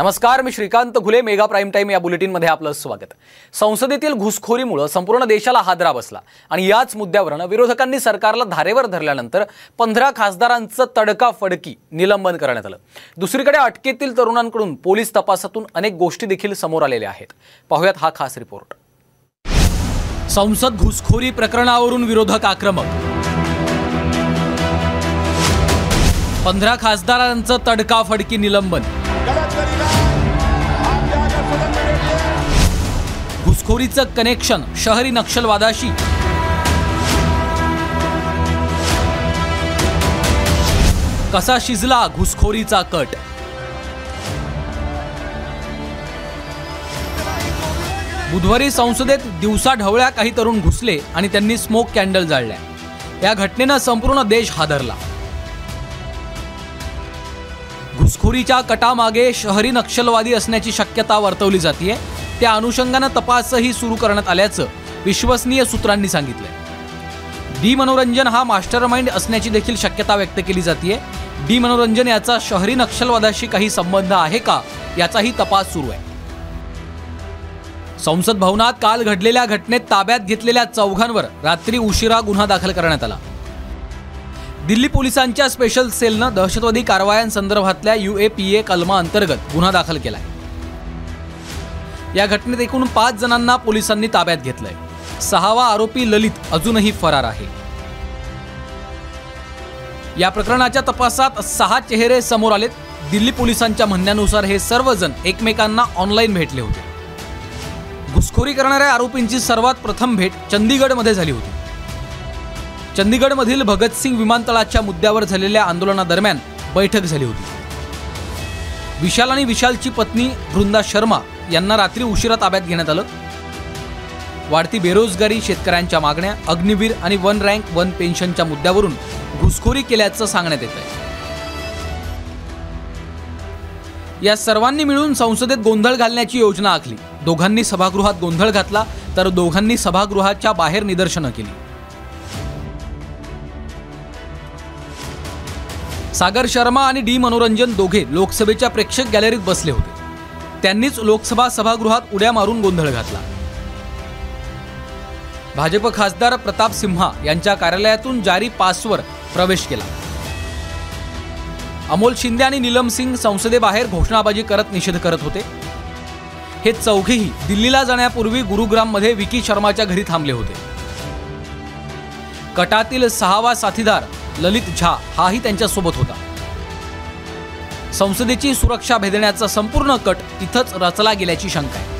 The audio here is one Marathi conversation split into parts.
नमस्कार मी Shrikant Ghule mega prime time या बुलेटिनमध्ये आपलं स्वागत. संसदेतील घुसखोरीमुळे संपूर्ण देशाला हादरा बसला आणि याच मुद्द्यावरनं विरोधकांनी सरकारला धारेवर धरल्यानंतर पंधरा खासदारांचं तडकाफडकी निलंबन करण्यात आलं. दुसरीकडे अटकेतील तरुणांकडून पोलीस तपासातून अनेक गोष्टी देखील समोर आलेल्या आहेत. पाहूयात हा खास रिपोर्ट. संसद घुसखोरी प्रकरणावरून विरोधक आक्रमक. पंधरा खासदारांचं तडकाफडकी निलंबन. घुसखोरीचं कनेक्शन शहरी नक्षलवादाशी. कसा शिजला घुसखोरीचा कट? बुधवारी संसदेत दिवसा ढवळ्या काही तरुण घुसले आणि त्यांनी स्मोक कॅन्डल जाळल्या. या घटनेनं संपूर्ण देश हादरला. घुसखोरीच्या कटामागे शहरी नक्षलवादी असण्याची शक्यता वर्तवली जाते त्या अनुषंगानं तपासही सुरू करण्यात आल्याचं विश्वसनीय सूत्रांनी सांगितलंय. डी मनोरंजन हा मास्टर माइंड असण्याची देखील शक्यता व्यक्त केली जाते डी मनोरंजन याचा शहरी नक्षलवादाशी काही संबंध आहे का याचाही तपास सुरू आहे. संसद भवनात काल घडलेल्या घटनेत ताब्यात घेतलेल्या चौघांवर रात्री उशिरा गुन्हा दाखल करण्यात आला. दिल्ली पोलिसांच्या स्पेशल सेलनं दहशतवादी कारवायांसंदर्भातल्या ए कलमा अंतर्गत गुन्हा दाखल केला आहे या घटनेत एकूण पाच जणांना पोलिसांनी ताब्यात घेतलंय. सहावा आरोपी ललित अजूनही फरार आहे. या प्रकरणाच्या तपासात सहा चेहरे समोर आलेत. दिल्ली पोलिसांच्या म्हणण्यानुसार हे सर्वजण एकमेकांना ऑनलाईन भेटले होते. घुसखोरी करणाऱ्या आरोपींची सर्वात प्रथम भेट चंदीगडमध्ये झाली होती. चंदीगडमधील भगतसिंग विमानतळाच्या मुद्द्यावर झालेल्या आंदोलनादरम्यान बैठक झाली होती. विशाल आणि विशालची पत्नी वृंदा शर्मा यांना रात्री उशिरा ताब्यात घेण्यात आलं. वाढती बेरोजगारी शेतकऱ्यांच्या मागण्या अग्निवीर आणि वन रँक वन पेन्शनच्या मुद्द्यावरून घुसखोरी केल्याचं सांगण्यात येत आहे या सर्वांनी मिळून संसदेत गोंधळ घालण्याची योजना आखली. दोघांनी सभागृहात गोंधळ घातला तर दोघांनी सभागृहाच्या बाहेर निदर्शनं केली. सागर शर्मा आणि डी मनोरंजन दोघे लोकसभेच्या प्रेक्षक गॅलरीत बसले होते. त्यांनीच लोकसभा सभागृहात उड्या मारून गोंधळ घातला. भाजप खासदार प्रताप सिम्हा यांच्या कार्यालयातून जारी पासवर प्रवेश केला. अमोल शिंदे आणि नीलम सिंग संसदेबाहेर घोषणाबाजी करत निषेध करत होते. हे चौघेही दिल्लीला जाण्यापूर्वी गुरुग्राममध्ये विकी शर्माच्या घरी थांबले होते. कटातील सहावा साथीदार ललित झा हाही त्यांच्यासोबत होता. संसदेची सुरक्षा भेदण्याचा संपूर्ण कट तिथंच रचला गेल्याची शंका आहे.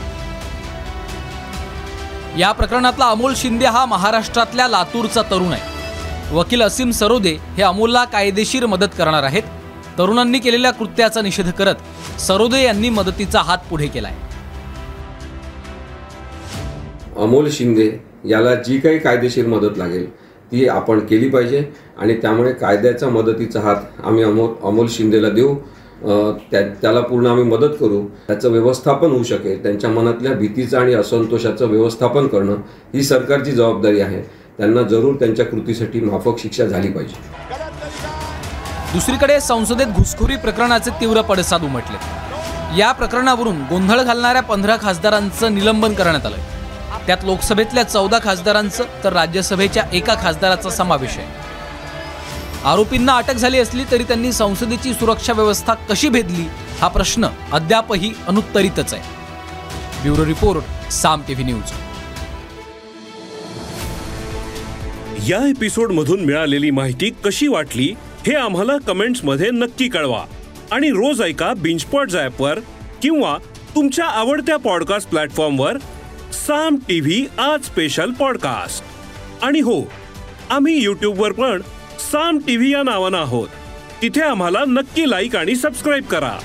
या प्रकरणातला अमोल शिंदे हा महाराष्ट्रातल्या लातूरचा तरुण आहे. वकील असीम सरोदे हे अमोलला कायदेशीर मदत करणार आहेत. तरुणांनी केलेल्या कृत्याचा निषेध करत सरोदे यांनी मदतीचा हात पुढे केलाय. अमोल शिंदे याला जी काही कायदेशीर मदत लागेल ती आपण केली पाहिजे आणि त्यामुळे कायद्याचा मदतीचा हात आम्ही अमोल अमोल शिंदेला देऊ. त्या त्याला पूर्ण आम्ही मदत करू. त्याचं व्यवस्थापन होऊ शकेल. त्यांच्या मनातल्या भीतीचं आणि असंतोषाचं व्यवस्थापन करणं ही सरकारची जबाबदारी आहे. त्यांना जरूर त्यांच्या कृतीसाठी माफक शिक्षा झाली पाहिजे. दुसरीकडे संसदेत घुसखोरी प्रकरणाचे तीव्र पडसाद उमटले. या प्रकरणावरून गोंधळ घालणाऱ्या पंधरा खासदारांचं निलंबन करण्यात आलं त्यात लोकसभेतल्या चौदा खासदारांचं तर राज्यसभेच्या एका खासदाराचा समावेश आहे. आरोपींना अटक झाली असली तरी त्यांनी संसदेची सुरक्षा व्यवस्था कशी भेदली हा प्रश्न अद्यापही अनुत्तरितच आहे. Bureau report Saam TV news. या एपिसोड मधून मिळालेली माहिती कशी वाटली हे आम्हाला कमेंट्समध्ये नक्की कळवा. आणि रोज ऐका बिंचपॉट वर किंवा तुमच्या आवडत्या पॉडकास्ट प्लॅटफॉर्मवर साम टीव्ही आज स्पेशल पॉडकास्ट. आणि हो आम्ही वर पण साम टीव्ही या नावानं आहोत. तिथे आम्हाला नक्की लाईक आणि सबस्क्राईब करा.